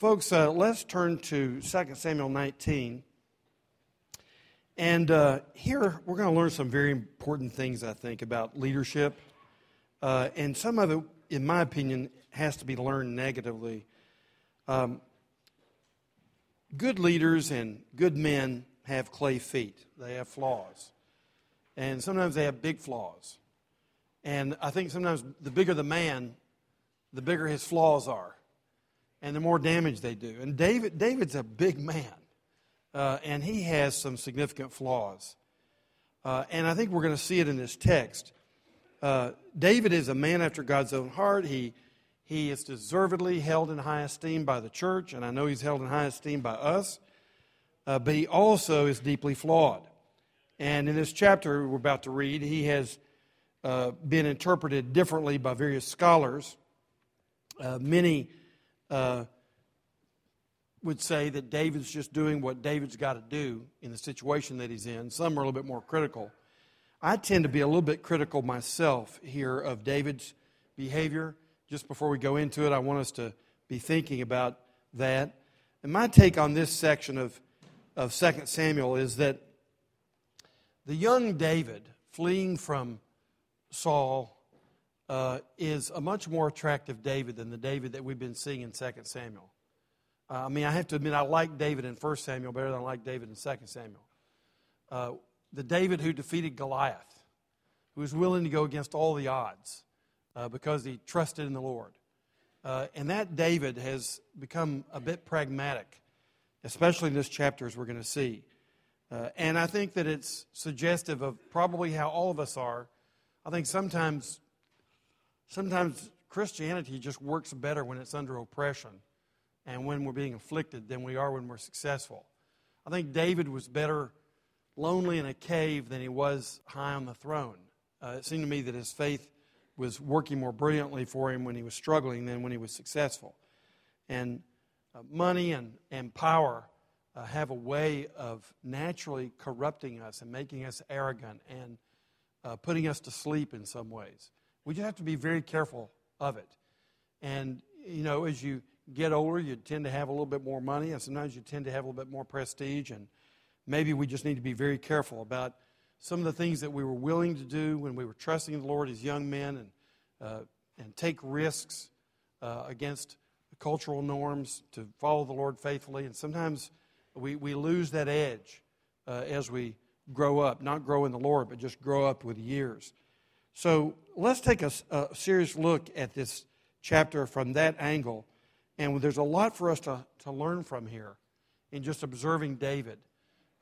Folks, uh, let's turn to 2 Samuel 19. And uh, here we're going to learn some very important things, I think, about leadership. Uh, and some of it, in my opinion, has to be learned negatively. Um, good leaders and good men have clay feet, they have flaws. And sometimes they have big flaws. And I think sometimes the bigger the man, the bigger his flaws are, and the more damage they do. And David, David's a big man, uh, and he has some significant flaws. Uh, and I think we're going to see it in this text. Uh, David is a man after God's own heart. He, he is deservedly held in high esteem by the church, and I know he's held in high esteem by us. Uh, but he also is deeply flawed. And in this chapter we're about to read, he has uh, been interpreted differently by various scholars. Uh, many uh, would say that David's just doing what David's got to do in the situation that he's in. Some are a little bit more critical. I tend to be a little bit critical myself here of David's behavior. Just before we go into it, I want us to be thinking about that. And my take on this section of, of 2 Samuel is that the young David fleeing from Saul uh, is a much more attractive David than the David that we've been seeing in 2 Samuel. Uh, I mean, I have to admit, I like David in 1 Samuel better than I like David in 2 Samuel. Uh, the David who defeated Goliath, who was willing to go against all the odds uh, because he trusted in the Lord. Uh, and that David has become a bit pragmatic, especially in this chapter, as we're going to see. Uh, and I think that it's suggestive of probably how all of us are. I think sometimes, sometimes Christianity just works better when it's under oppression and when we're being afflicted than we are when we're successful. I think David was better lonely in a cave than he was high on the throne. Uh, it seemed to me that his faith was working more brilliantly for him when he was struggling than when he was successful. And uh, money and, and power uh, have a way of naturally corrupting us and making us arrogant and uh, putting us to sleep in some ways. We just have to be very careful of it. And, you know, as you get older, you tend to have a little bit more money, and sometimes you tend to have a little bit more prestige. And maybe we just need to be very careful about some of the things that we were willing to do when we were trusting the Lord as young men and, uh, and take risks uh, against cultural norms to follow the Lord faithfully. And sometimes we, we lose that edge uh, as we grow up, not grow in the Lord, but just grow up with years. So let's take a, a serious look at this chapter from that angle. And there's a lot for us to, to learn from here in just observing David.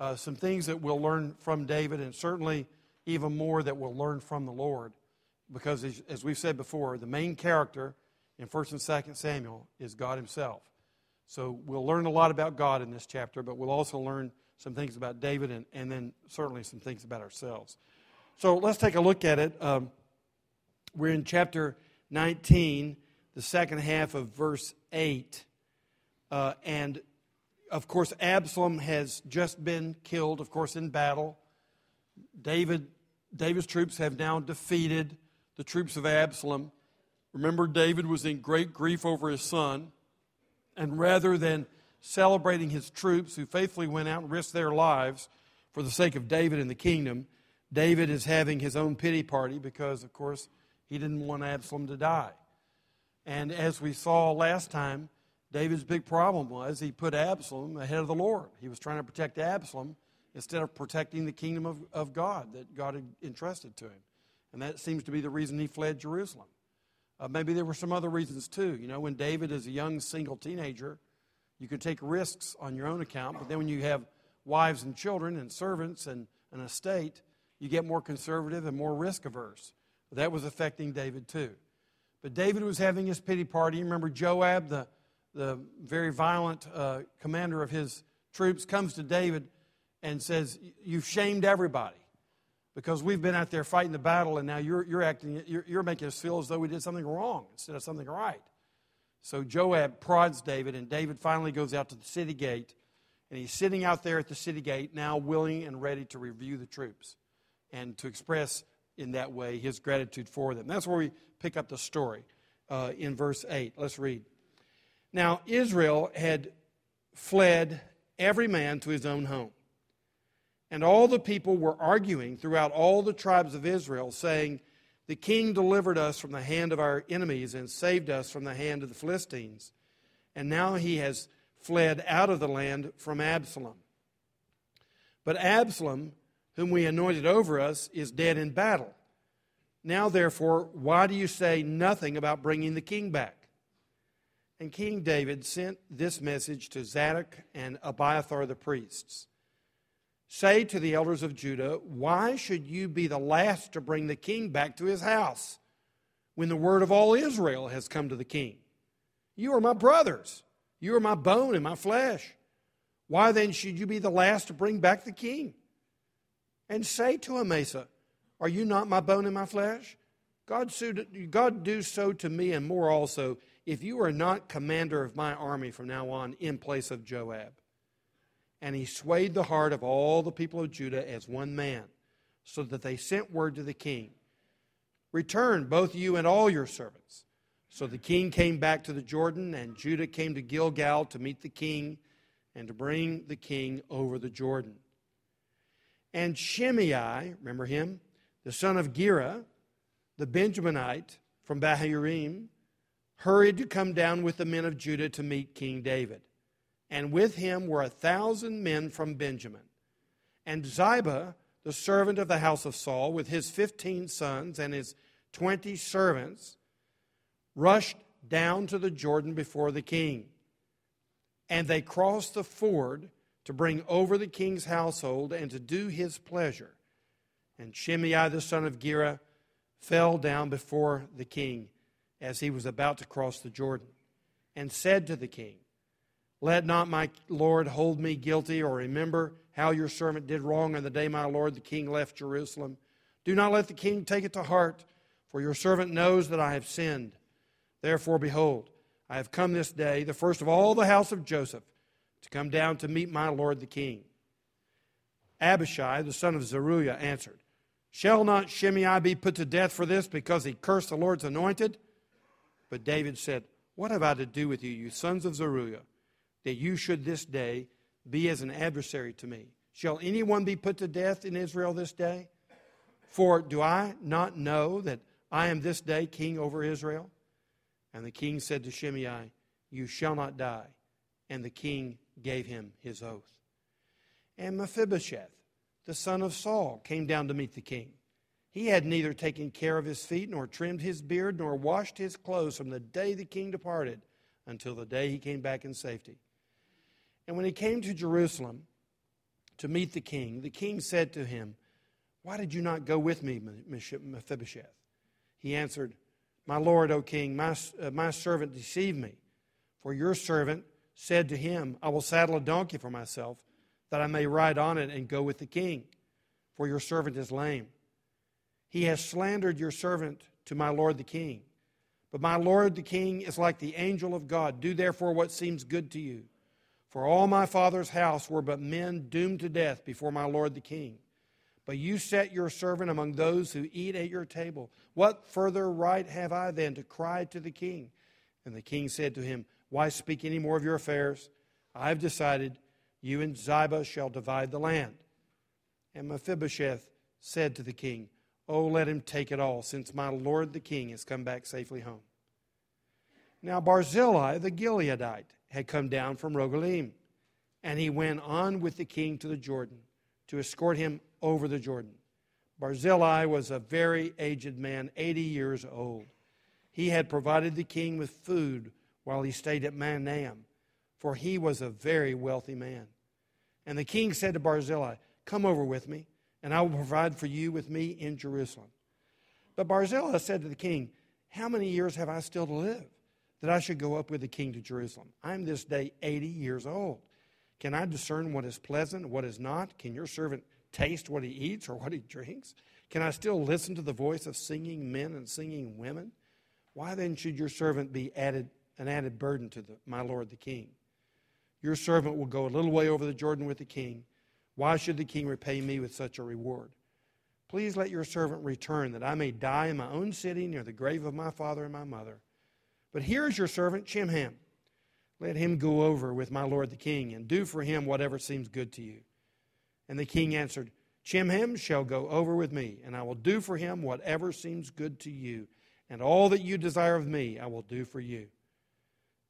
Uh, some things that we'll learn from David, and certainly even more that we'll learn from the Lord. Because, as, as we've said before, the main character in 1st and 2nd Samuel is God Himself. So we'll learn a lot about God in this chapter, but we'll also learn some things about David and, and then certainly some things about ourselves. So let's take a look at it. Um, we're in chapter 19, the second half of verse 8. Uh, and of course, Absalom has just been killed, of course, in battle. David, David's troops have now defeated the troops of Absalom. Remember, David was in great grief over his son. And rather than celebrating his troops who faithfully went out and risked their lives for the sake of David and the kingdom, David is having his own pity party because, of course, he didn't want Absalom to die. And as we saw last time, David's big problem was he put Absalom ahead of the Lord. He was trying to protect Absalom instead of protecting the kingdom of, of God that God had entrusted to him. And that seems to be the reason he fled Jerusalem. Uh, maybe there were some other reasons too. You know, when David is a young single teenager, you can take risks on your own account, but then when you have wives and children and servants and an estate, you get more conservative and more risk averse. That was affecting David too. But David was having his pity party. Remember, Joab, the, the very violent uh, commander of his troops, comes to David and says, You've shamed everybody because we've been out there fighting the battle and now you're, you're acting, you're, you're making us feel as though we did something wrong instead of something right. So Joab prods David, and David finally goes out to the city gate, and he's sitting out there at the city gate, now willing and ready to review the troops and to express in that way his gratitude for them. That's where we pick up the story uh, in verse 8. Let's read. Now, Israel had fled every man to his own home. And all the people were arguing throughout all the tribes of Israel, saying, The king delivered us from the hand of our enemies and saved us from the hand of the Philistines. And now he has fled out of the land from Absalom. But Absalom, whom we anointed over us, is dead in battle. Now, therefore, why do you say nothing about bringing the king back? And King David sent this message to Zadok and Abiathar the priests Say to the elders of Judah, Why should you be the last to bring the king back to his house when the word of all Israel has come to the king? You are my brothers. You are my bone and my flesh. Why then should you be the last to bring back the king? And say to Amasa, Are you not my bone and my flesh? God, God do so to me and more also if you are not commander of my army from now on in place of Joab. And he swayed the heart of all the people of Judah as one man, so that they sent word to the king Return, both you and all your servants. So the king came back to the Jordan, and Judah came to Gilgal to meet the king and to bring the king over the Jordan. And Shimei, remember him, the son of Gera, the Benjaminite from Bahurim, hurried to come down with the men of Judah to meet King David. And with him were a thousand men from Benjamin. And Ziba, the servant of the house of Saul, with his fifteen sons and his twenty servants, rushed down to the Jordan before the king. And they crossed the ford to bring over the king's household and to do his pleasure. And Shimei the son of Gera fell down before the king as he was about to cross the Jordan, and said to the king, Let not my Lord hold me guilty, or remember how your servant did wrong on the day my Lord the king left Jerusalem. Do not let the king take it to heart, for your servant knows that I have sinned. Therefore, behold, I have come this day, the first of all the house of Joseph, to come down to meet my Lord the king. Abishai, the son of Zeruiah, answered, Shall not Shimei be put to death for this because he cursed the Lord's anointed? But David said, What have I to do with you, you sons of Zeruiah, that you should this day be as an adversary to me? Shall anyone be put to death in Israel this day? For do I not know that I am this day king over Israel? And the king said to Shimei, You shall not die. And the king gave him his oath. And Mephibosheth, the son of Saul, came down to meet the king. He had neither taken care of his feet, nor trimmed his beard, nor washed his clothes from the day the king departed until the day he came back in safety. And when he came to Jerusalem to meet the king, the king said to him, Why did you not go with me, Mephibosheth? He answered, My lord, O king, my, uh, my servant deceived me. For your servant said to him, I will saddle a donkey for myself, that I may ride on it and go with the king, for your servant is lame. He has slandered your servant to my lord the king. But my lord the king is like the angel of God. Do therefore what seems good to you. For all my father's house were but men doomed to death before my lord the king. But you set your servant among those who eat at your table. What further right have I then to cry to the king? And the king said to him, Why speak any more of your affairs? I have decided you and Ziba shall divide the land. And Mephibosheth said to the king, Oh, let him take it all, since my lord the king has come back safely home. Now Barzillai the Gileadite had come down from Rogelim, and he went on with the king to the Jordan to escort him over the Jordan. Barzillai was a very aged man, 80 years old. He had provided the king with food while he stayed at Mahanaim, for he was a very wealthy man. And the king said to Barzillai, Come over with me and I will provide for you with me in Jerusalem. But Barzillai said to the king, How many years have I still to live that I should go up with the king to Jerusalem? I am this day 80 years old. Can I discern what is pleasant and what is not? Can your servant taste what he eats or what he drinks? Can I still listen to the voice of singing men and singing women? Why then should your servant be added, an added burden to the, my lord the king? Your servant will go a little way over the Jordan with the king why should the king repay me with such a reward? Please let your servant return, that I may die in my own city near the grave of my father and my mother. But here is your servant Chimham. Let him go over with my lord the king, and do for him whatever seems good to you. And the king answered, Chimham shall go over with me, and I will do for him whatever seems good to you, and all that you desire of me I will do for you.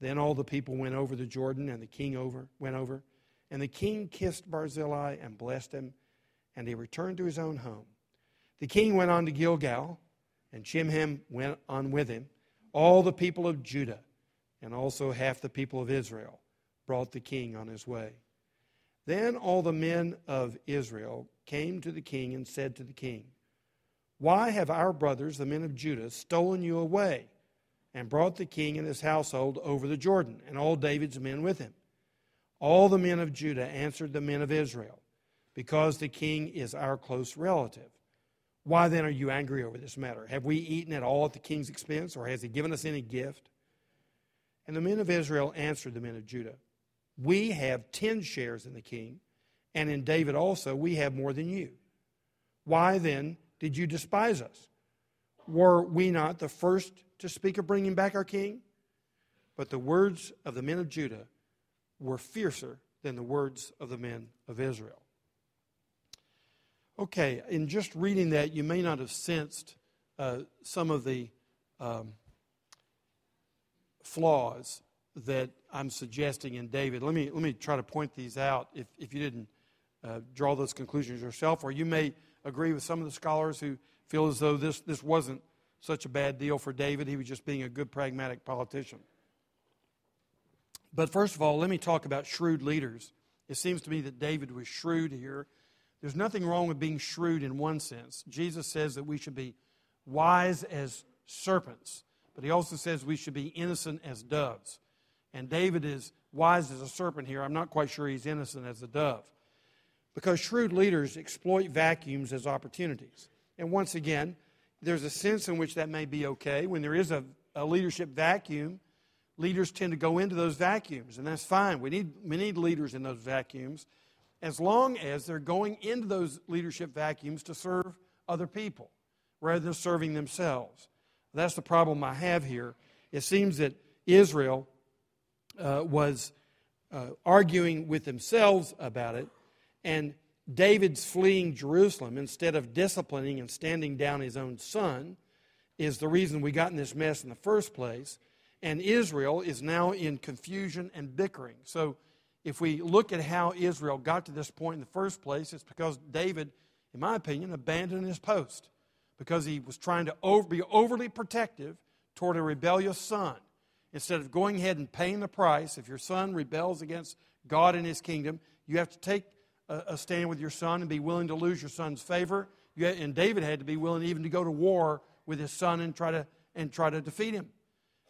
Then all the people went over the Jordan, and the king over went over, and the king kissed Barzillai and blessed him, and he returned to his own home. The king went on to Gilgal, and Chimham went on with him. All the people of Judah and also half the people of Israel brought the king on his way. Then all the men of Israel came to the king and said to the king, Why have our brothers, the men of Judah, stolen you away and brought the king and his household over the Jordan, and all David's men with him? All the men of Judah answered the men of Israel, Because the king is our close relative. Why then are you angry over this matter? Have we eaten at all at the king's expense, or has he given us any gift? And the men of Israel answered the men of Judah, We have ten shares in the king, and in David also we have more than you. Why then did you despise us? Were we not the first to speak of bringing back our king? But the words of the men of Judah were fiercer than the words of the men of Israel. Okay, in just reading that, you may not have sensed uh, some of the um, flaws that I'm suggesting in David. Let me, let me try to point these out if, if you didn't uh, draw those conclusions yourself, or you may agree with some of the scholars who feel as though this, this wasn't such a bad deal for David. He was just being a good, pragmatic politician. But first of all, let me talk about shrewd leaders. It seems to me that David was shrewd here. There's nothing wrong with being shrewd in one sense. Jesus says that we should be wise as serpents but he also says we should be innocent as doves. And David is wise as a serpent here. I'm not quite sure he's innocent as a dove. Because shrewd leaders exploit vacuums as opportunities. And once again, there's a sense in which that may be okay. When there is a, a leadership vacuum, leaders tend to go into those vacuums, and that's fine. We need, we need leaders in those vacuums as long as they're going into those leadership vacuums to serve other people rather than serving themselves. That's the problem I have here. It seems that Israel uh, was uh, arguing with themselves about it, and David's fleeing Jerusalem instead of disciplining and standing down his own son is the reason we got in this mess in the first place. And Israel is now in confusion and bickering. So, if we look at how Israel got to this point in the first place, it's because David, in my opinion, abandoned his post because he was trying to over, be overly protective toward a rebellious son. Instead of going ahead and paying the price, if your son rebels against God and his kingdom, you have to take a, a stand with your son and be willing to lose your son's favor. You, and David had to be willing even to go to war with his son and try to, and try to defeat him.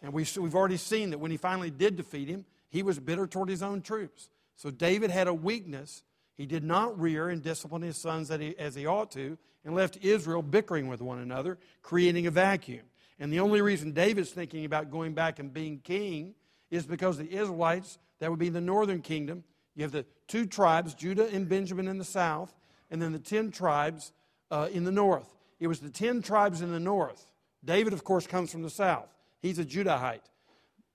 And we, we've already seen that when he finally did defeat him, he was bitter toward his own troops. So David had a weakness. He did not rear and discipline his sons as he ought to, and left Israel bickering with one another, creating a vacuum. And the only reason David's thinking about going back and being king is because the Israelites, that would be the northern kingdom, you have the two tribes, Judah and Benjamin in the south, and then the ten tribes uh, in the north. It was the ten tribes in the north. David, of course, comes from the south. He's a Judahite.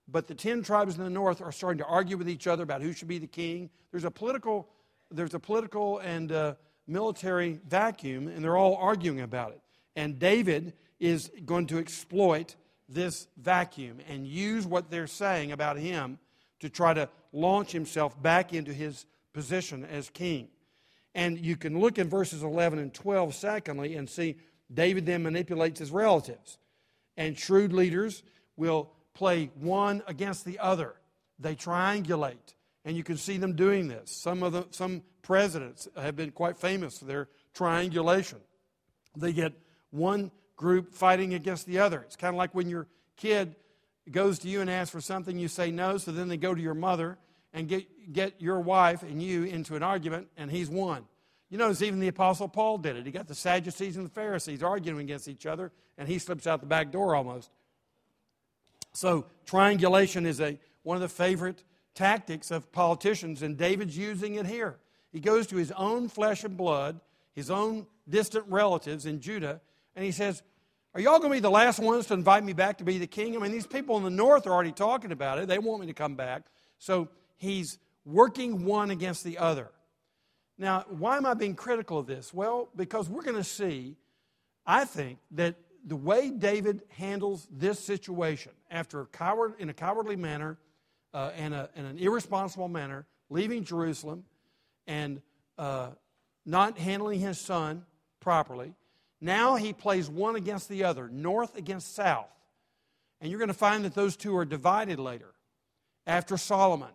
But the ten tribes in the north are starting to argue with each other about who should be the king. There's a political, there's a political and uh, military vacuum, and they're all arguing about it. And David is going to exploit this vacuum and use what they're saying about him to try to launch himself back into his position as king. And you can look in verses 11 and 12, secondly, and see David then manipulates his relatives. And shrewd leaders will play one against the other. They triangulate. And you can see them doing this. Some of the, some presidents have been quite famous for their triangulation. They get one group fighting against the other. It's kind of like when your kid goes to you and asks for something, you say no, so then they go to your mother and get, get your wife and you into an argument, and he's won. You notice even the Apostle Paul did it. He got the Sadducees and the Pharisees arguing against each other, and he slips out the back door almost. So, triangulation is a, one of the favorite tactics of politicians, and David's using it here. He goes to his own flesh and blood, his own distant relatives in Judah, and he says, Are y'all going to be the last ones to invite me back to be the king? I mean, these people in the north are already talking about it. They want me to come back. So he's working one against the other. Now, why am I being critical of this? Well, because we're going to see, I think, that the way David handles this situation after a coward, in a cowardly manner uh, and, a, in an irresponsible manner, leaving Jerusalem and uh, not handling his son properly, now he plays one against the other, north against south. And you're going to find that those two are divided later after Solomon.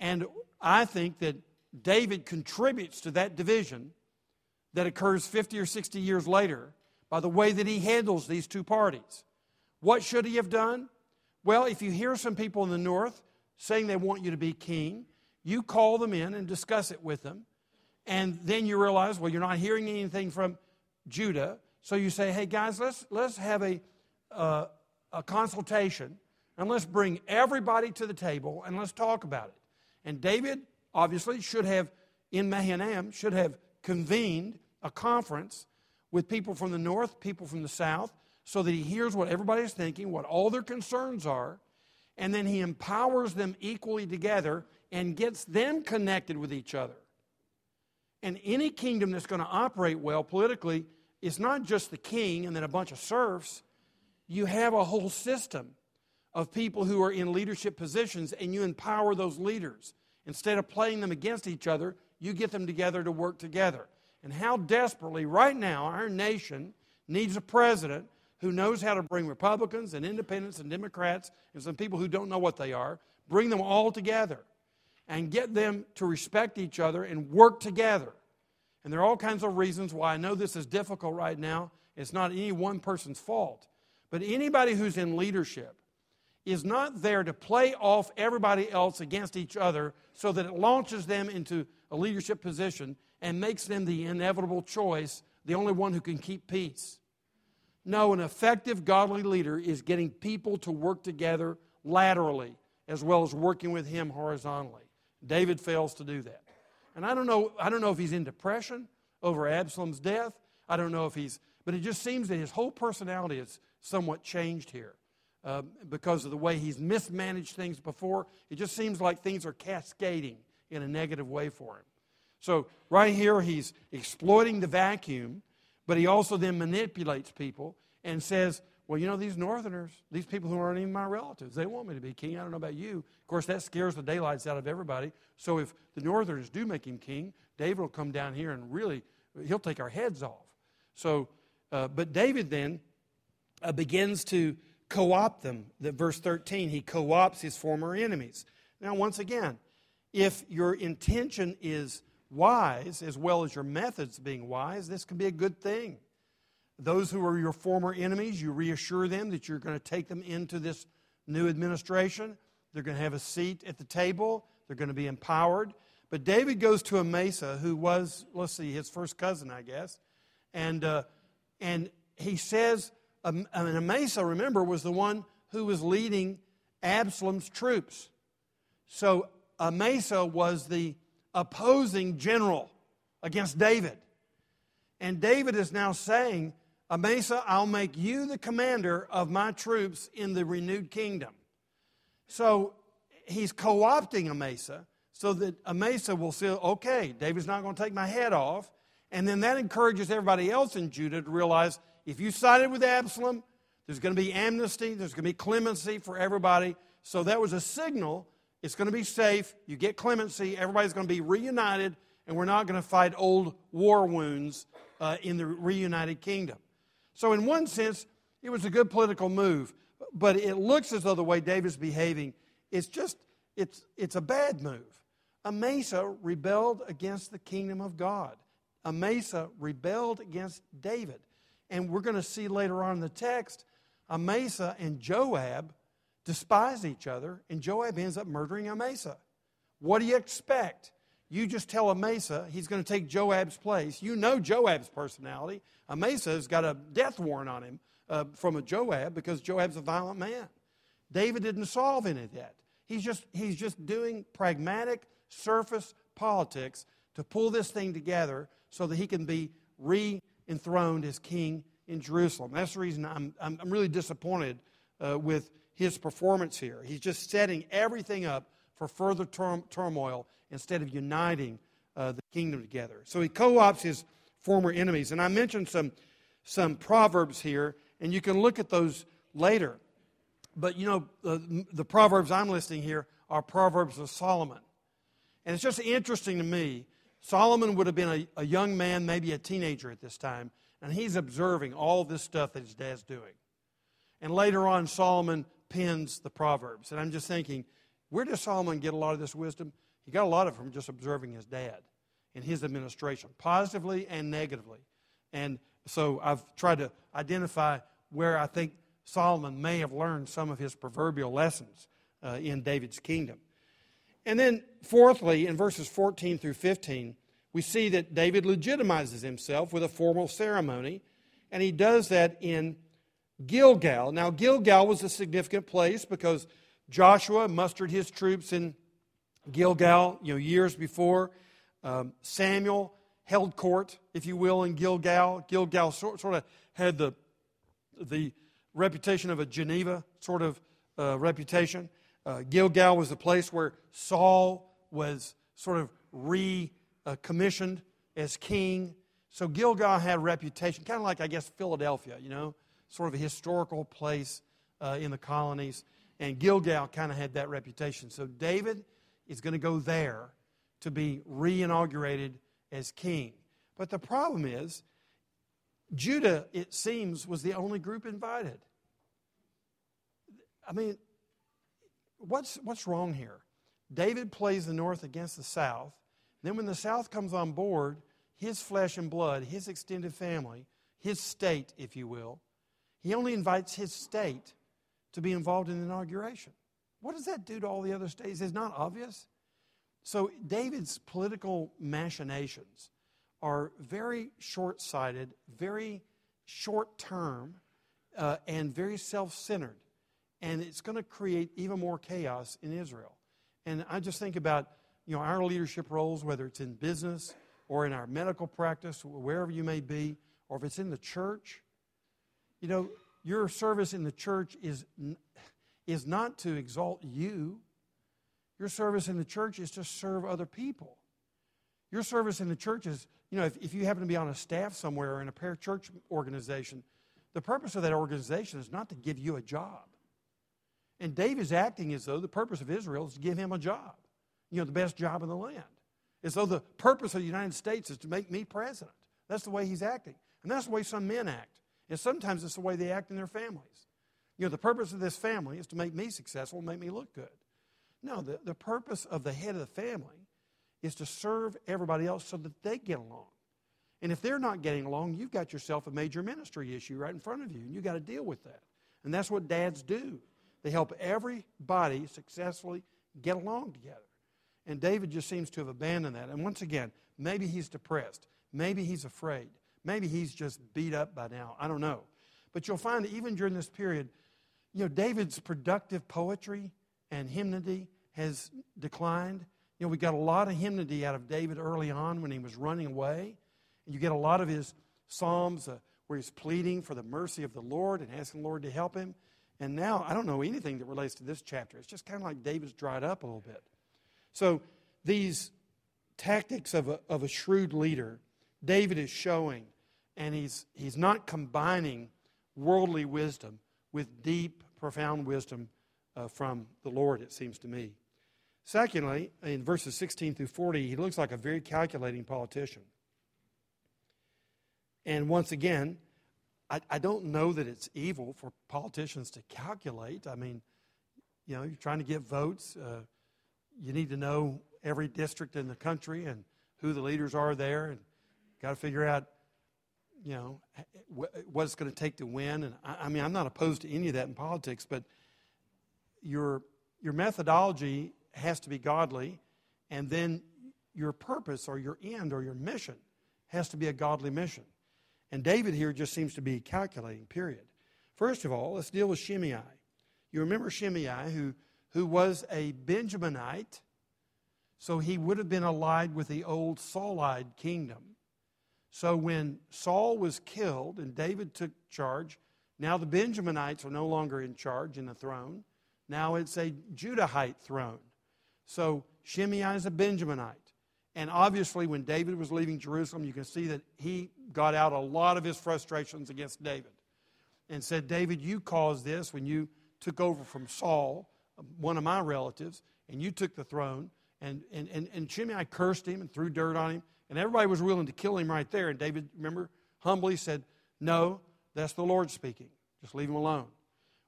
And I think that David contributes to that division that occurs 50 or 60 years later by the way that he handles these two parties. What should he have done? Well, if you hear some people in the north saying they want you to be king, you call them in and discuss it with them. And then you realize, well, you're not hearing anything from Judah. So you say, hey, guys, let's, let's have a, uh, a consultation and let's bring everybody to the table and let's talk about it. And David, obviously, should have, in Mahanaim, should have convened a conference with people from the north, people from the south, so that he hears what everybody's thinking, what all their concerns are, and then he empowers them equally together and gets them connected with each other. And any kingdom that's going to operate well politically is not just the king and then a bunch of serfs. You have a whole system of people who are in leadership positions and you empower those leaders. Instead of playing them against each other, you get them together to work together and how desperately right now our nation needs a president who knows how to bring Republicans and independents and Democrats and some people who don't know what they are, bring them all together and get them to respect each other and work together. And there are all kinds of reasons why I know this is difficult right now. It's not any one person's fault. But anybody who's in leadership is not there to play off everybody else against each other so that it launches them into a leadership position and makes them the inevitable choice, the only one who can keep peace. No, an effective godly leader is getting people to work together laterally as well as working with him horizontally. David fails to do that. And I don't know, I don't know if he's in depression over Absalom's death. I don't know if he's, but it just seems that his whole personality is somewhat changed here uh, because of the way he's mismanaged things before. It just seems like things are cascading in a negative way for him. So, right here, he's exploiting the vacuum, but he also then manipulates people and says, Well, you know, these northerners, these people who aren't even my relatives, they want me to be king. I don't know about you. Of course, that scares the daylights out of everybody. So, if the northerners do make him king, David will come down here and really, he'll take our heads off. So, uh, but David then uh, begins to co opt them. The, verse 13, he co opts his former enemies. Now, once again, if your intention is wise as well as your methods being wise, this can be a good thing. Those who are your former enemies, you reassure them that you're going to take them into this new administration. They're going to have a seat at the table, they're going to be empowered. But David goes to Amasa, who was, let's see, his first cousin, I guess. And, uh, and he says, um, and Amasa, remember, was the one who was leading Absalom's troops. So Amasa was the opposing general against David. And David is now saying, Amasa, I'll make you the commander of my troops in the renewed kingdom. So he's co opting Amasa so that Amasa will say, okay, David's not going to take my head off. And then that encourages everybody else in Judah to realize if you sided with Absalom, there's going to be amnesty, there's going to be clemency for everybody. So that was a signal it's going to be safe. You get clemency. Everybody's going to be reunited, and we're not going to fight old war wounds uh, in the reunited kingdom. So, in one sense, it was a good political move, but it looks as though the way David's behaving is just, it's, it's a bad move. Amasa rebelled against the kingdom of God. Amasa rebelled against David. And we're going to see later on in the text, Amasa and Joab despise each other, and Joab ends up murdering Amasa. What do you expect? You just tell Amasa he's going to take Joab's place. You know Joab's personality. Amasa has got a death warrant on him uh, from a Joab because Joab's a violent man. David didn't solve any of that. He's just, he's just doing pragmatic surface politics to pull this thing together so that he can be re enthroned as king in Jerusalem. That's the reason I'm, I'm, I'm really disappointed uh, with his performance here. He's just setting everything up for further turmoil instead of uniting uh, the kingdom together. So he co opts his former enemies. And I mentioned some, some proverbs here, and you can look at those later. But you know, the, the proverbs I'm listing here are proverbs of Solomon. And it's just interesting to me. Solomon would have been a, a young man, maybe a teenager at this time, and he's observing all this stuff that his dad's doing. And later on, Solomon pens the Proverbs. And I'm just thinking, where does Solomon get a lot of this wisdom? He got a lot of it from just observing his dad and his administration, positively and negatively. And so I've tried to identify where I think Solomon may have learned some of his proverbial lessons uh, in David's kingdom. And then, fourthly, in verses 14 through 15, we see that David legitimizes himself with a formal ceremony, and he does that in Gilgal. Now, Gilgal was a significant place because Joshua mustered his troops in Gilgal, you know, years before. Um, Samuel held court, if you will, in Gilgal. Gilgal sort, sort of had the, the reputation of a Geneva sort of uh, reputation. Uh, Gilgal was the place where Saul was sort of recommissioned as king. So Gilgal had a reputation, kind of like, I guess, Philadelphia, you know, sort of a historical place uh, in the colonies. And Gilgal kind of had that reputation. So David is going to go there to be reinaugurated as king. But the problem is, Judah, it seems, was the only group invited. I mean, what's, what's wrong here? David plays the north against the south. Then, when the south comes on board, his flesh and blood, his extended family, his state, if you will, he only invites his state to be involved in the inauguration. What does that do to all the other states? It's not obvious. So, David's political machinations are very short sighted, very short term, uh, and very self centered. And it's going to create even more chaos in Israel. And I just think about you know, our leadership roles, whether it's in business or in our medical practice, wherever you may be, or if it's in the church. You know, your service in the church is, is not to exalt you. Your service in the church is to serve other people. Your service in the church is, you know, if, if you happen to be on a staff somewhere or in a parachurch organization, the purpose of that organization is not to give you a job. And David is acting as though the purpose of Israel is to give him a job, you know, the best job in the land. As though the purpose of the United States is to make me president. That's the way he's acting. And that's the way some men act. And sometimes it's the way they act in their families. You know, the purpose of this family is to make me successful, make me look good. No, the, the purpose of the head of the family is to serve everybody else so that they get along. And if they're not getting along, you've got yourself a major ministry issue right in front of you, and you've got to deal with that. And that's what dads do. They help everybody successfully get along together. And David just seems to have abandoned that. And once again, maybe he's depressed. Maybe he's afraid. Maybe he's just beat up by now. I don't know. But you'll find that even during this period, you know, David's productive poetry and hymnody has declined. You know, we got a lot of hymnody out of David early on when he was running away. And you get a lot of his psalms uh, where he's pleading for the mercy of the Lord and asking the Lord to help him. And now I don't know anything that relates to this chapter. It's just kind of like David's dried up a little bit. So these tactics of a, of a shrewd leader, David is showing, and he's, he's not combining worldly wisdom with deep, profound wisdom uh, from the Lord, it seems to me. Secondly, in verses 16 through 40, he looks like a very calculating politician. And once again, I, I don't know that it's evil for politicians to calculate. I mean, you know, you're trying to get votes. Uh, you need to know every district in the country and who the leaders are there, and got to figure out, you know, what it's going to take to win. And I, I mean, I'm not opposed to any of that in politics, but your your methodology has to be godly, and then your purpose or your end or your mission has to be a godly mission. And David here just seems to be calculating, period. First of all, let's deal with Shimei. You remember Shimei, who, who was a Benjaminite, so he would have been allied with the old Saulite kingdom. So when Saul was killed and David took charge, now the Benjaminites are no longer in charge in the throne. Now it's a Judahite throne. So Shimei is a Benjaminite. And obviously, when David was leaving Jerusalem, you can see that he got out a lot of his frustrations against David and said, David, you caused this when you took over from Saul, one of my relatives, and you took the throne. And, and, and, and Shimei cursed him and threw dirt on him. And everybody was willing to kill him right there. And David, remember, humbly said, No, that's the Lord speaking. Just leave him alone.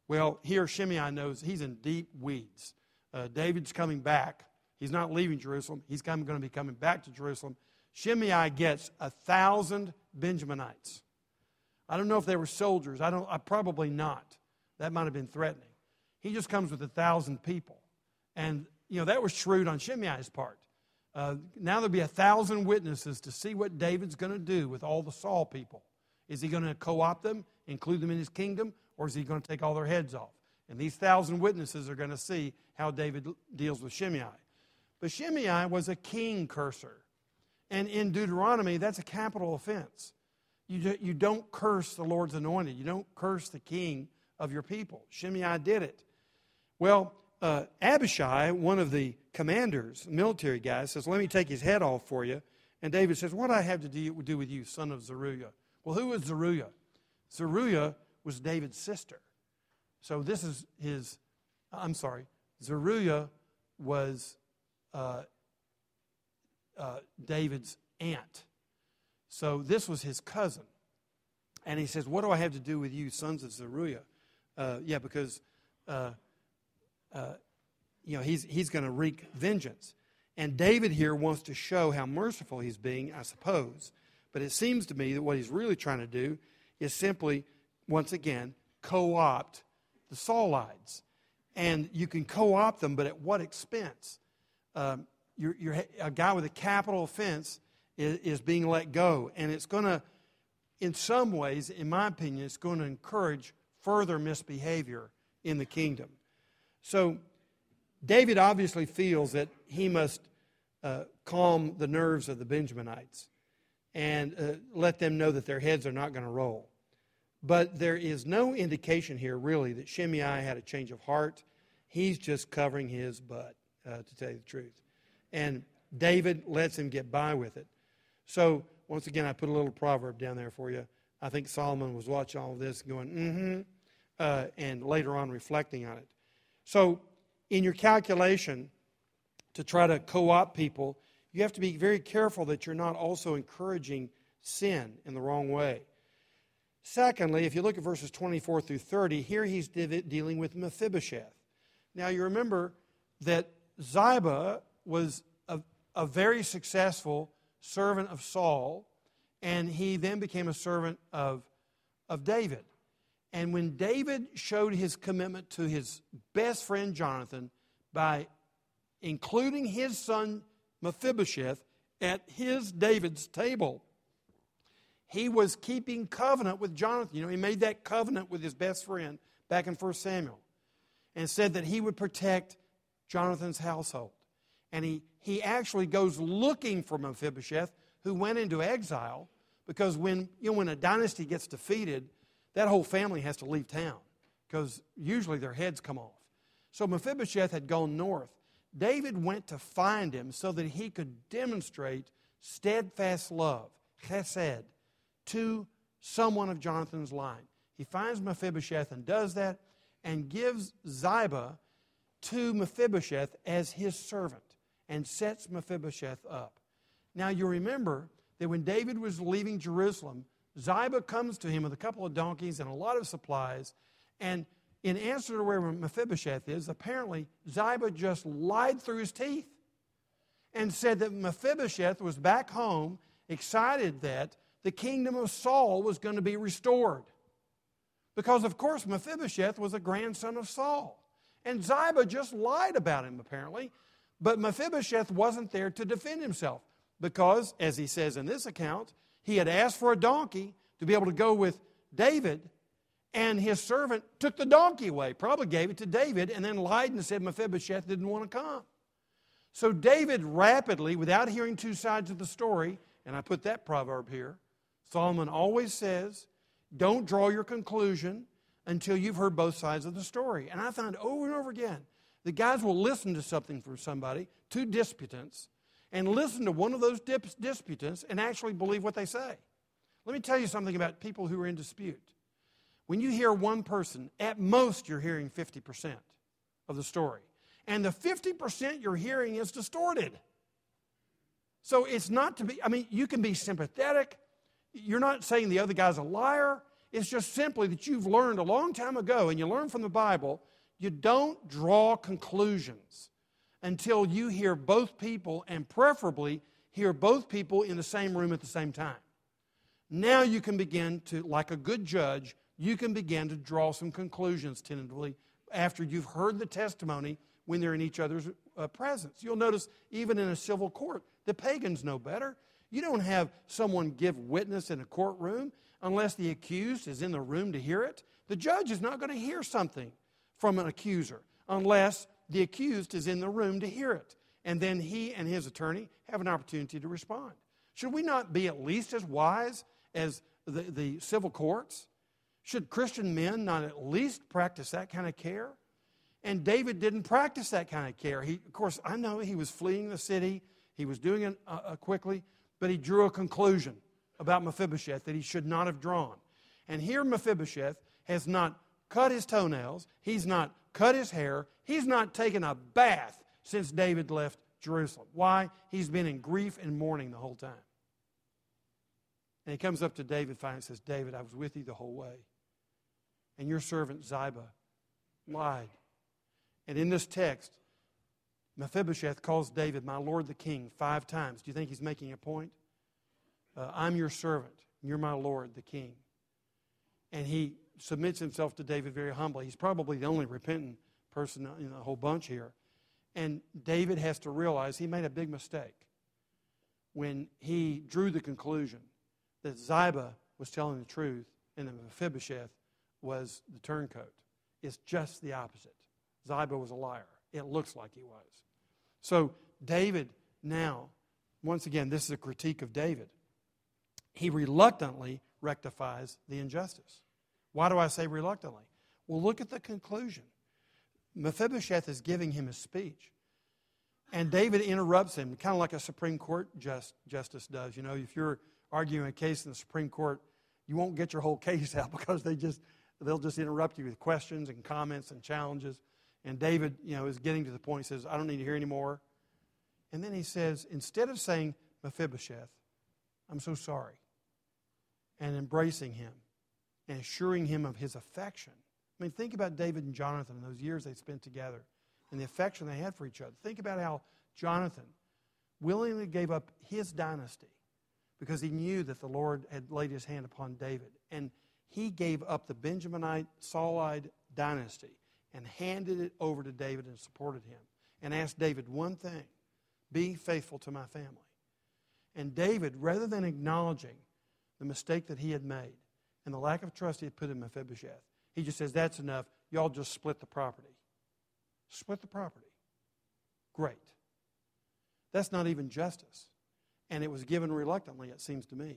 Well, here Shimei knows he's in deep weeds. Uh, David's coming back. He's not leaving Jerusalem. He's going to be coming back to Jerusalem. Shimei gets a thousand Benjaminites. I don't know if they were soldiers. I don't. I probably not. That might have been threatening. He just comes with a thousand people, and you know that was shrewd on Shimei's part. Uh, now there'll be a thousand witnesses to see what David's going to do with all the Saul people. Is he going to co opt them, include them in his kingdom, or is he going to take all their heads off? And these thousand witnesses are going to see how David deals with Shimei. But Shimei was a king curser. And in Deuteronomy, that's a capital offense. You, you don't curse the Lord's anointed, you don't curse the king of your people. Shimei did it. Well, uh, Abishai, one of the commanders, military guys, says, Let me take his head off for you. And David says, What do I have to do with you, son of Zeruiah? Well, who was Zeruiah? Zeruiah was David's sister. So this is his, I'm sorry, Zeruiah was uh, uh, David's aunt. So this was his cousin. And he says, What do I have to do with you, sons of Zeruiah? Uh, yeah, because uh, you know, he's, he's going to wreak vengeance. And David here wants to show how merciful he's being, I suppose. But it seems to me that what he's really trying to do is simply, once again, co opt the Saulites. And you can co opt them, but at what expense? Um, you're, you're, a guy with a capital offense is, is being let go. And it's going to, in some ways, in my opinion, it's going to encourage further misbehavior in the kingdom. So, David obviously feels that he must uh, calm the nerves of the Benjaminites and uh, let them know that their heads are not going to roll. But there is no indication here, really, that Shimei had a change of heart. He's just covering his butt, uh, to tell you the truth. And David lets him get by with it. So, once again, I put a little proverb down there for you. I think Solomon was watching all this going, mm hmm, uh, and later on reflecting on it. So, in your calculation to try to co opt people, you have to be very careful that you're not also encouraging sin in the wrong way. Secondly, if you look at verses 24 through 30, here he's dealing with Mephibosheth. Now, you remember that Ziba was a, a very successful servant of Saul, and he then became a servant of, of David. And when David showed his commitment to his best friend Jonathan by including his son Mephibosheth at his David's table, he was keeping covenant with Jonathan. You know, he made that covenant with his best friend back in 1 Samuel and said that he would protect Jonathan's household. And he, he actually goes looking for Mephibosheth, who went into exile, because when, you know, when a dynasty gets defeated, that whole family has to leave town because usually their heads come off. So Mephibosheth had gone north. David went to find him so that he could demonstrate steadfast love, chesed, to someone of Jonathan's line. He finds Mephibosheth and does that and gives Ziba to Mephibosheth as his servant and sets Mephibosheth up. Now you remember that when David was leaving Jerusalem, Ziba comes to him with a couple of donkeys and a lot of supplies. And in answer to where Mephibosheth is, apparently Ziba just lied through his teeth and said that Mephibosheth was back home, excited that the kingdom of Saul was going to be restored. Because, of course, Mephibosheth was a grandson of Saul. And Ziba just lied about him, apparently. But Mephibosheth wasn't there to defend himself because, as he says in this account, he had asked for a donkey to be able to go with David, and his servant took the donkey away, probably gave it to David, and then lied and said Mephibosheth didn't want to come. So David rapidly, without hearing two sides of the story, and I put that proverb here, Solomon always says, don't draw your conclusion until you've heard both sides of the story. And I find over and over again The guys will listen to something from somebody, two disputants, and listen to one of those disputants and actually believe what they say. Let me tell you something about people who are in dispute. When you hear one person, at most you're hearing 50% of the story. And the 50% you're hearing is distorted. So it's not to be, I mean, you can be sympathetic. You're not saying the other guy's a liar. It's just simply that you've learned a long time ago, and you learn from the Bible, you don't draw conclusions until you hear both people, and preferably hear both people in the same room at the same time. Now you can begin to, like a good judge, you can begin to draw some conclusions tentatively after you've heard the testimony when they're in each other's uh, presence. You'll notice, even in a civil court, the pagans know better. You don't have someone give witness in a courtroom unless the accused is in the room to hear it. The judge is not going to hear something from an accuser unless the accused is in the room to hear it. And then he and his attorney have an opportunity to respond. Should we not be at least as wise as the, the civil courts? Should Christian men not at least practice that kind of care? And David didn't practice that kind of care. He, of course, I know he was fleeing the city, he was doing it uh, uh quickly, but he drew a conclusion about Mephibosheth that he should not have drawn. And here Mephibosheth has not cut his toenails, he's not cut his hair, he's not taken a bath since David left Jerusalem. Why? He's been in grief and mourning the whole time. And he comes up to David finally and says, David, I was with you the whole way. And your servant Ziba lied. And in this text, Mephibosheth calls David, my Lord the King, five times. Do you think he's making a point? Uh, I'm your servant. You're my Lord, the King. And he submits himself to David very humbly. He's probably the only repentant person in the whole bunch here. And David has to realize he made a big mistake when he drew the conclusion that Ziba was telling the truth and that Mephibosheth was the turncoat. It's just the opposite. Ziba was a liar. It looks like he was. So, David now, once again, this is a critique of David he reluctantly rectifies the injustice. Why do I say reluctantly? Well, look at the conclusion. Mephibosheth is giving him a speech. And David interrupts him, kind of like a Supreme Court just, justice does. You know, if you're arguing a case in the Supreme Court, you won't get your whole case out because they just they'll just interrupt you with questions and comments and challenges. And David, you know, is getting to the point. He says, "I don't need to hear anymore." And then he says, instead of saying Mephibosheth, I'm so sorry. And embracing him and assuring him of his affection. I mean, think about David and Jonathan and those years they spent together and the affection they had for each other. Think about how Jonathan willingly gave up his dynasty because he knew that the Lord had laid his hand upon David. And he gave up the Benjaminite, Saulite dynasty and handed it over to David and supported him and asked David one thing be faithful to my family. And David, rather than acknowledging the mistake that he had made and the lack of trust he had put in Mephibosheth, he just says, That's enough. Y'all just split the property. Split the property. Great. That's not even justice. And it was given reluctantly, it seems to me.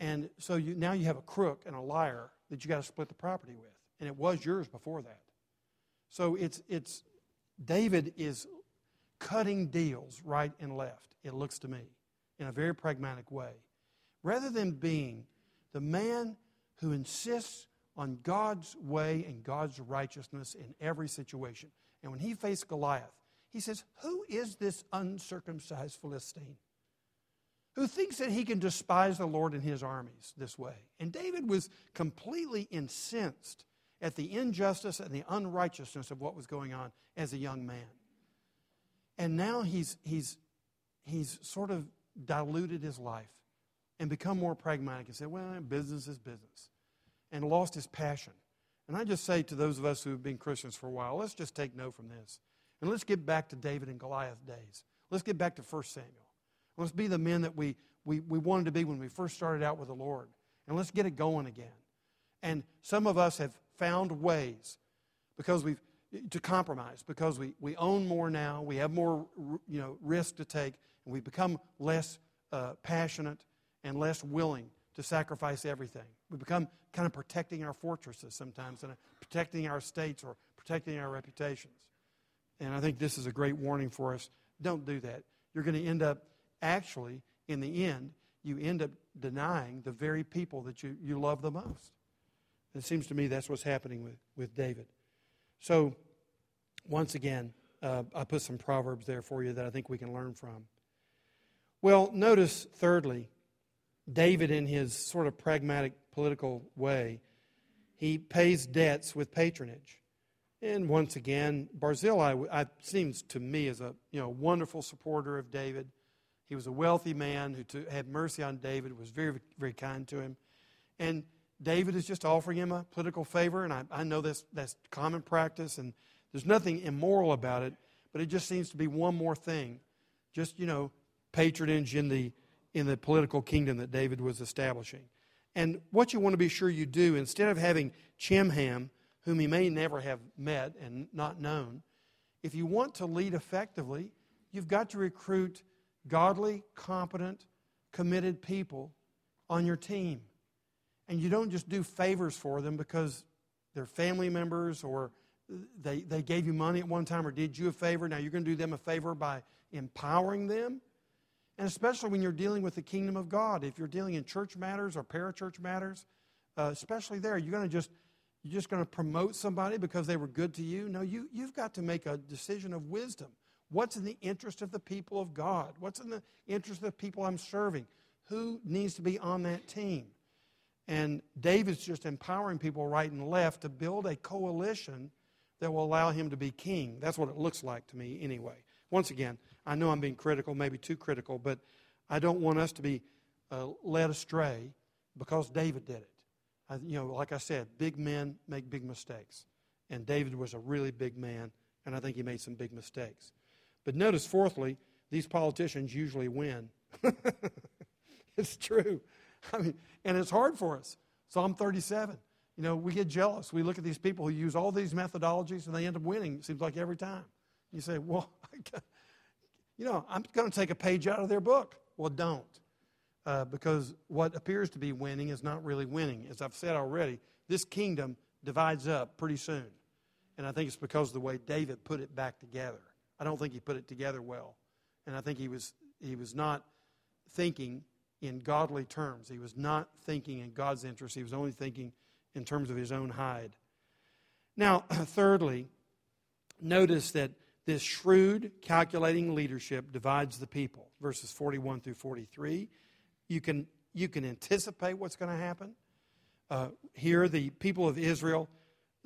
And so you, now you have a crook and a liar that you got to split the property with. And it was yours before that. So it's, it's David is cutting deals right and left, it looks to me in a very pragmatic way. Rather than being the man who insists on God's way and God's righteousness in every situation. And when he faced Goliath, he says, Who is this uncircumcised Philistine who thinks that he can despise the Lord and his armies this way? And David was completely incensed at the injustice and the unrighteousness of what was going on as a young man. And now he's, he's, he's sort of diluted his life and become more pragmatic and said, well, business is business, and lost his passion. And I just say to those of us who have been Christians for a while, let's just take note from this. And let's get back to David and Goliath days. Let's get back to 1 Samuel. Let's be the men that we, we, we wanted to be when we first started out with the Lord. And let's get it going again. And some of us have found ways because we've to compromise because we, we own more now, we have more you know, risk to take, and we become less uh, passionate and less willing to sacrifice everything. We become kind of protecting our fortresses sometimes and protecting our states or protecting our reputations. And I think this is a great warning for us. Don't do that. You're going to end up, actually, in the end, you end up denying the very people that you, you love the most. It seems to me that's what's happening with, with David. So, once again, uh, I put some proverbs there for you that I think we can learn from. Well, notice, thirdly, David, in his sort of pragmatic political way, he pays debts with patronage. And once again, Barzillai I, seems to me as a you know wonderful supporter of David. He was a wealthy man who had mercy on David, was very very kind to him, and David is just offering him a political favor. And I, I know that's that's common practice, and there's nothing immoral about it, but it just seems to be one more thing, just you know patronage in the in the political kingdom that David was establishing. And what you want to be sure you do, instead of having Chimham whom he may never have met and not known, if you want to lead effectively, you've got to recruit godly, competent, committed people on your team. And you don't just do favors for them because they're family members or they, they gave you money at one time or did you a favor. Now you're going to do them a favor by empowering them. And especially when you're dealing with the kingdom of God. If you're dealing in church matters or parachurch matters, uh, especially there, you're going to just you're just going to promote somebody because they were good to you? No, you, you've got to make a decision of wisdom. What's in the interest of the people of God? What's in the interest of the people I'm serving? Who needs to be on that team? And David's just empowering people right and left to build a coalition that will allow him to be king. That's what it looks like to me, anyway. Once again, I know I'm being critical, maybe too critical, but I don't want us to be uh, led astray because David did it you know, like I said, big men make big mistakes. And David was a really big man, and I think he made some big mistakes. But notice, fourthly, these politicians usually win. it's true. I mean, and it's hard for us. Psalm 37. You know, we get jealous. We look at these people who use all these methodologies and they end up winning, it seems like every time. You say, well, you know, I'm going to take a page out of their book. Well, don't uh, because what appears to be winning is not really winning. As I've said already, this kingdom divides up pretty soon. And I think it's because of the way David put it back together. I don't think he put it together well. And I think he was, he was not thinking in godly terms. He was not thinking in God's interest. He was only thinking in terms of his own hide. Now, thirdly, notice that this shrewd, calculating leadership divides the people. Verses 41 through 43. You can, you can anticipate what's going to happen. Uh, here, the people of Israel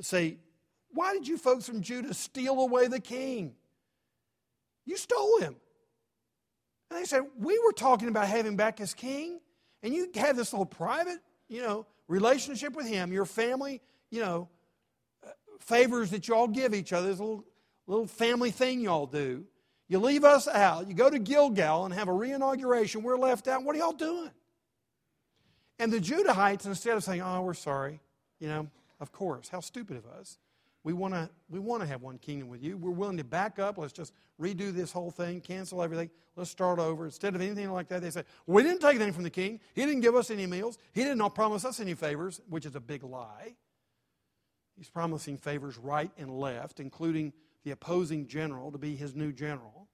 say, Why did you folks from Judah steal away the king? You stole him. And they said, We were talking about having back his king, and you had this little private, you know, relationship with him, your family, you know, uh, favors that you all give each other, this little, little family thing you all do. You leave us out. You go to Gilgal and have a reinauguration. We're left out. What are y'all doing? And the Judahites, instead of saying, oh, we're sorry, you know, of course, how stupid of us. We want to we want to have one kingdom with you. We're willing to back up. Let's just redo this whole thing, cancel everything. Let's start over. Instead of anything like that, they say, We didn't take anything from the king. He didn't give us any meals. He did not promise us any favors, which is a big lie. He's promising favors right and left, including the opposing general to be his new general.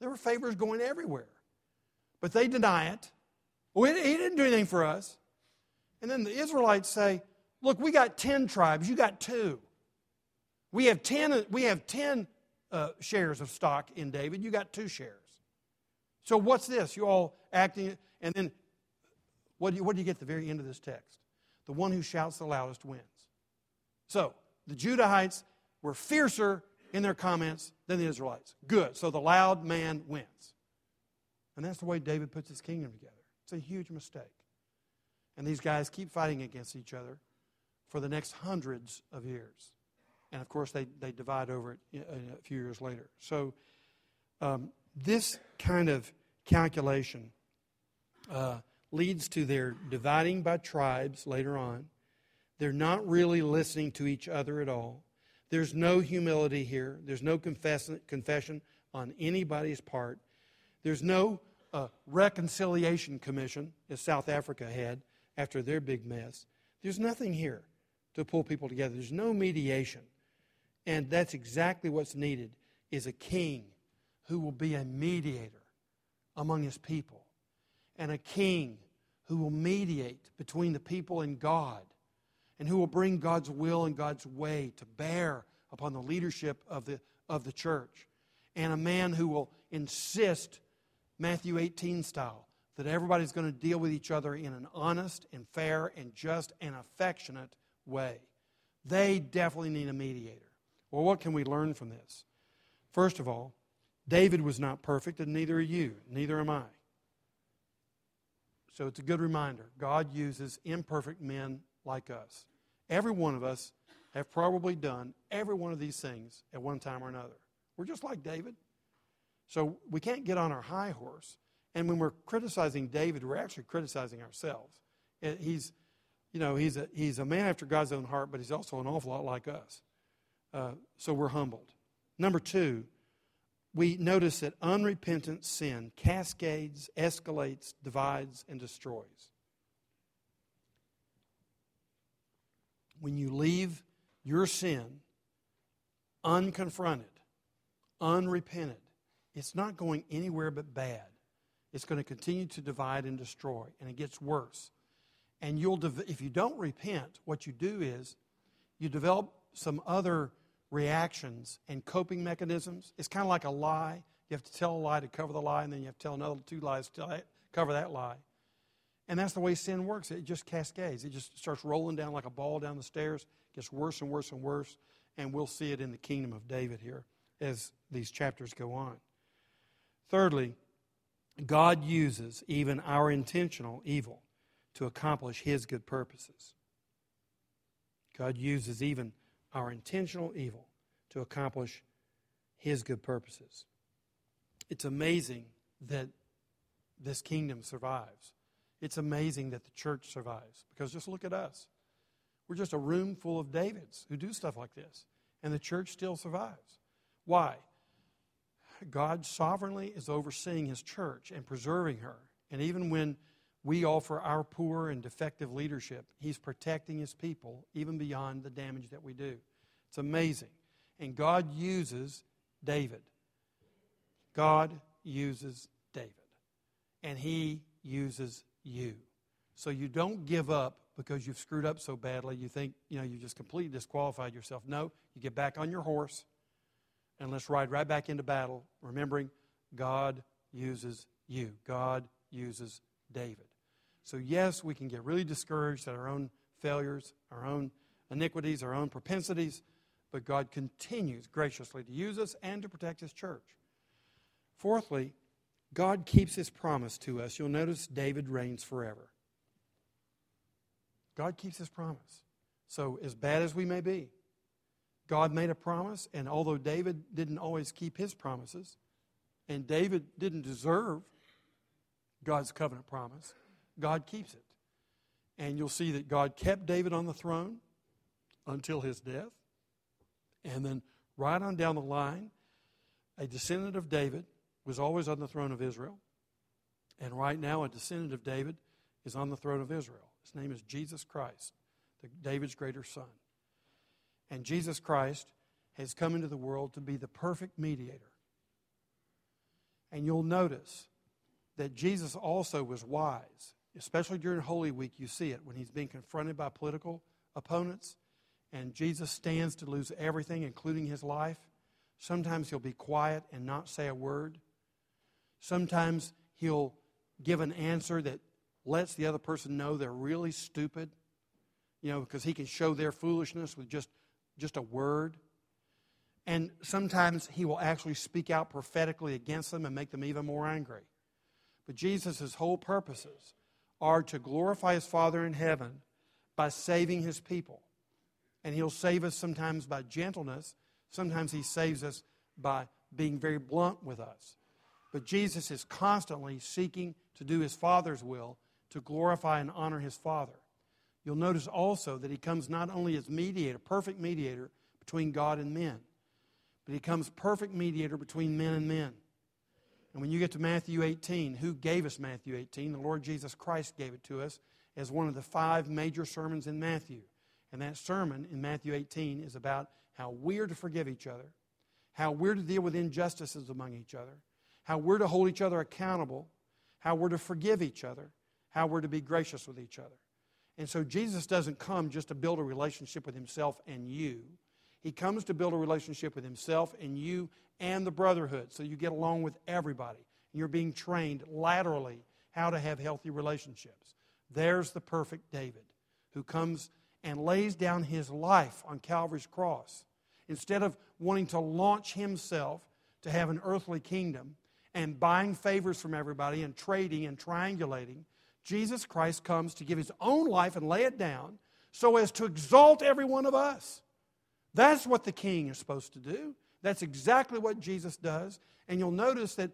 There were favors going everywhere. But they deny it. Well, he didn't do anything for us. And then the Israelites say, Look, we got 10 tribes, you got two. We have 10, we have 10 uh, shares of stock in David, you got two shares. So what's this? You all acting, and then what do, you, what do you get at the very end of this text? The one who shouts the loudest wins. So the Judahites were fiercer in their comments than the Israelites. Good. So the loud man wins. And that's the way David puts his kingdom together. It's a huge mistake. And these guys keep fighting against each other for the next hundreds of years. And of course, they, they divide over it a few years later. So, um, this kind of calculation uh, leads to their dividing by tribes later on. They're not really listening to each other at all. There's no humility here. There's no confession on anybody's part. There's no uh, reconciliation commission, as South Africa had after their big mess. There's nothing here to pull people together. There's no mediation. And that's exactly what's needed is a king who will be a mediator among his people, and a king who will mediate between the people and God, and who will bring God's will and God's way to bear upon the leadership of the, of the church, and a man who will insist, Matthew 18 style, that everybody's going to deal with each other in an honest and fair and just and affectionate way. They definitely need a mediator. Well, what can we learn from this? First of all, David was not perfect, and neither are you, neither am I. So it's a good reminder. God uses imperfect men like us. Every one of us have probably done every one of these things at one time or another. We're just like David. So we can't get on our high horse. And when we're criticizing David, we're actually criticizing ourselves. He's, you know, he's a, he's a man after God's own heart, but he's also an awful lot like us. Uh, so we're humbled. Number two, we notice that unrepentant sin cascades, escalates, divides, and destroys. When you leave your sin unconfronted, unrepented, it's not going anywhere but bad. It's going to continue to divide and destroy, and it gets worse. And you'll, if you don't repent, what you do is you develop some other reactions and coping mechanisms. It's kind of like a lie. You have to tell a lie to cover the lie, and then you have to tell another two lies to cover that lie. And that's the way sin works. It just cascades. It just starts rolling down like a ball down the stairs, gets worse and worse and worse. And we'll see it in the kingdom of David here as these chapters go on. Thirdly, God uses even our intentional evil to accomplish his good purposes. God uses even our intentional evil to accomplish His good purposes. It's amazing that this kingdom survives. It's amazing that the church survives because just look at us. We're just a room full of Davids who do stuff like this, and the church still survives. Why? God sovereignly is overseeing His church and preserving her. And even when we offer our poor and defective leadership. He's protecting his people even beyond the damage that we do. It's amazing. And God uses David. God uses David. And he uses you. So you don't give up because you've screwed up so badly. You think, you know, you just completely disqualified yourself. No, you get back on your horse and let's ride right back into battle, remembering God uses you. God uses David. So, yes, we can get really discouraged at our own failures, our own iniquities, our own propensities, but God continues graciously to use us and to protect His church. Fourthly, God keeps His promise to us. You'll notice David reigns forever. God keeps His promise. So, as bad as we may be, God made a promise, and although David didn't always keep his promises, and David didn't deserve God's covenant promise, God keeps it. And you'll see that God kept David on the throne until his death. And then, right on down the line, a descendant of David was always on the throne of Israel. And right now, a descendant of David is on the throne of Israel. His name is Jesus Christ, the, David's greater son. And Jesus Christ has come into the world to be the perfect mediator. And you'll notice that Jesus also was wise especially during Holy Week, you see it when he's being confronted by political opponents and Jesus stands to lose everything, including his life. Sometimes he'll be quiet and not say a word. Sometimes he'll give an answer that lets the other person know they're really stupid, you know, because he can show their foolishness with just, just a word. And sometimes he will actually speak out prophetically against them and make them even more angry. But Jesus' whole purposes are to glorify his Father in heaven by saving his people. And he'll save us sometimes by gentleness, sometimes he saves us by being very blunt with us. But Jesus is constantly seeking to do his Father's will to glorify and honor his Father. You'll notice also that he comes not only as mediator, perfect mediator between God and men, but he comes perfect mediator between men and men. And when you get to Matthew 18, who gave us Matthew 18? The Lord Jesus Christ gave it to us as one of the five major sermons in Matthew. And that sermon in Matthew 18 is about how we are to forgive each other, how we're to deal with injustices among each other, how we're to hold each other accountable, how we're to forgive each other, how we're to be gracious with each other. And so Jesus doesn't come just to build a relationship with himself and you. He comes to build a relationship with himself and you and the brotherhood so you get along with everybody. You're being trained laterally how to have healthy relationships. There's the perfect David who comes and lays down his life on Calvary's cross. Instead of wanting to launch himself to have an earthly kingdom and buying favors from everybody and trading and triangulating, Jesus Christ comes to give his own life and lay it down so as to exalt every one of us. That's what the king is supposed to do. That's exactly what Jesus does. And you'll notice that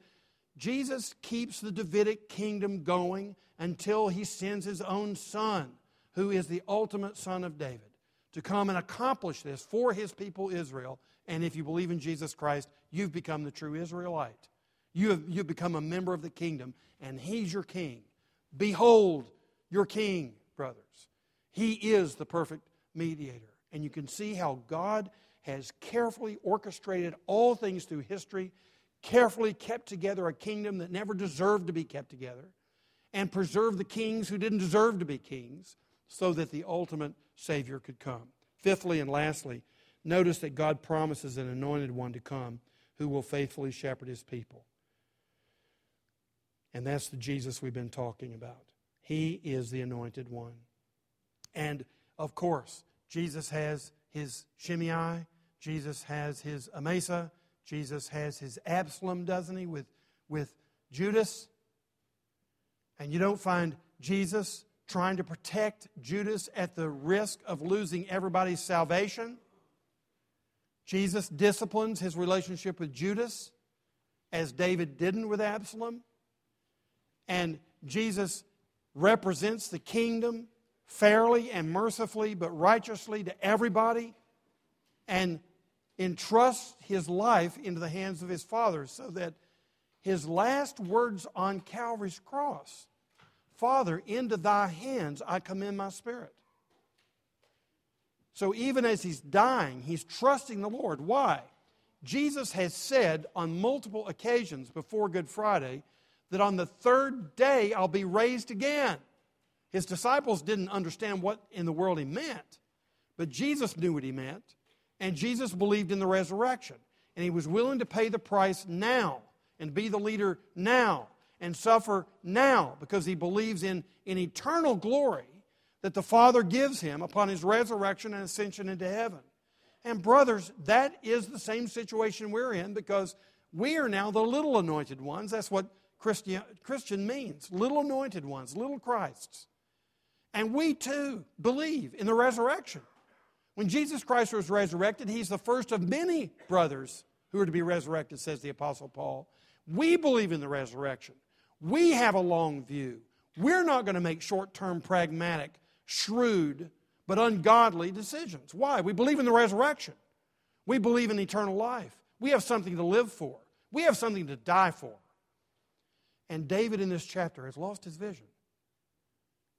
Jesus keeps the Davidic kingdom going until he sends his own son, who is the ultimate son of David, to come and accomplish this for his people Israel. And if you believe in Jesus Christ, you've become the true Israelite. You have, you've become a member of the kingdom, and he's your king. Behold your king, brothers. He is the perfect mediator. And you can see how God has carefully orchestrated all things through history, carefully kept together a kingdom that never deserved to be kept together, and preserved the kings who didn't deserve to be kings so that the ultimate Savior could come. Fifthly and lastly, notice that God promises an anointed one to come who will faithfully shepherd his people. And that's the Jesus we've been talking about. He is the anointed one. And of course, Jesus has his Shimei, Jesus has his Amasa, Jesus has his Absalom, doesn't he, with, with Judas? And you don't find Jesus trying to protect Judas at the risk of losing everybody's salvation. Jesus disciplines his relationship with Judas as David didn't with Absalom. And Jesus represents the kingdom fairly and mercifully, but righteously to everybody, and entrusts his life into the hands of his Father so that his last words on Calvary's cross Father, into thy hands I commend my spirit. So even as he's dying, he's trusting the Lord. Why? Jesus has said on multiple occasions before Good Friday that on the third day I'll be raised again. His disciples didn't understand what in the world he meant, but Jesus knew what he meant, and Jesus believed in the resurrection. And he was willing to pay the price now and be the leader now and suffer now because he believes in, in eternal glory that the Father gives him upon his resurrection and ascension into heaven. And, brothers, that is the same situation we're in because we are now the little anointed ones. That's what Christian, Christian means little anointed ones, little Christs. And we too believe in the resurrection. When Jesus Christ was resurrected, he's the first of many brothers who are to be resurrected, says the Apostle Paul. We believe in the resurrection. We have a long view. We're not going to make short term, pragmatic, shrewd, but ungodly decisions. Why? We believe in the resurrection. We believe in eternal life. We have something to live for, we have something to die for. And David in this chapter has lost his vision.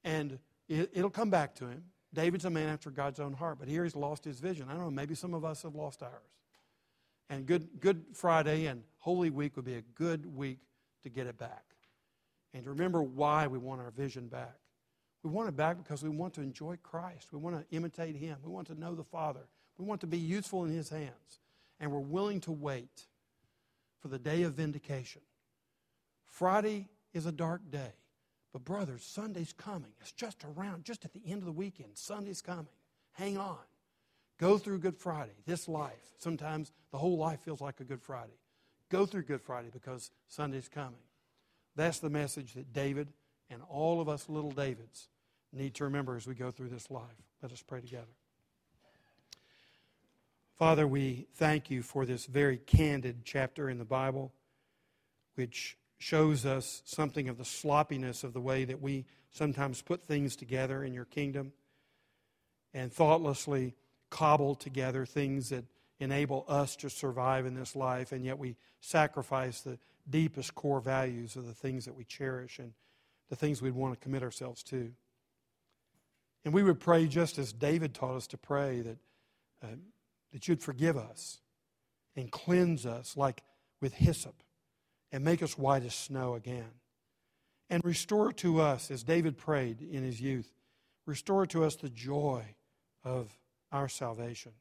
And it, will come back to him. David's a man after God's own heart, but here he's lost his vision. I don't know, maybe some of us have lost ours. And Good, Good Friday and Holy Week would be a good week to get it back. And to remember why we want our vision back. We want it back because we want to enjoy Christ. We want to imitate Him. We want to know the Father. We want to be useful in His hands. And we're willing to wait for the day of vindication Friday is a dark day. But, brothers, Sunday's coming. It's just around, just at the end of the weekend. Sunday's coming. Hang on. Go through Good Friday, this life. Sometimes the whole life feels like a Good Friday. Go through Good Friday because Sunday's coming. That's the message that David and all of us little Davids need to remember as we go through this life. Let us pray together. Father, we thank you for this very candid chapter in the Bible, which shows us something of the sloppiness of the way that we sometimes put things together in your kingdom and thoughtlessly cobble together things that enable us to survive in this life, and yet we sacrifice the deepest core values of the things that we cherish and the things we'd want to commit ourselves to. And we would pray just as David taught us to pray that, uh, that you'd forgive us and cleanse us like with hyssop and make us white as snow again. And restore to us, as David prayed in his youth, restore to us the joy of our salvation,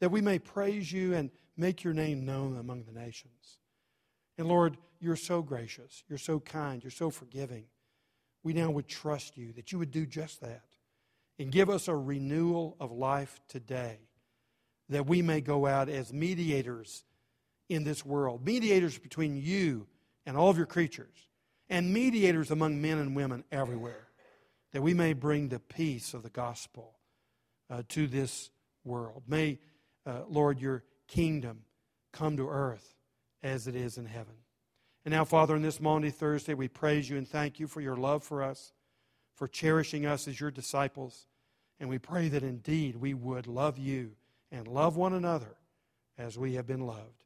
that we may praise you and make your name known among the nations. And Lord, you're so gracious, you're so kind, you're so forgiving. We now would trust you that you would do just that and give us a renewal of life today that we may go out as mediators in this world, mediators between you and all of your creatures, and mediators among men and women everywhere, that we may bring the peace of the gospel uh, to this world. May, uh, Lord, your kingdom come to earth as it is in heaven. And now, Father, in this Maundy Thursday, we praise you and thank you for your love for us, for cherishing us as your disciples. And we pray that indeed we would love you and love one another as we have been loved.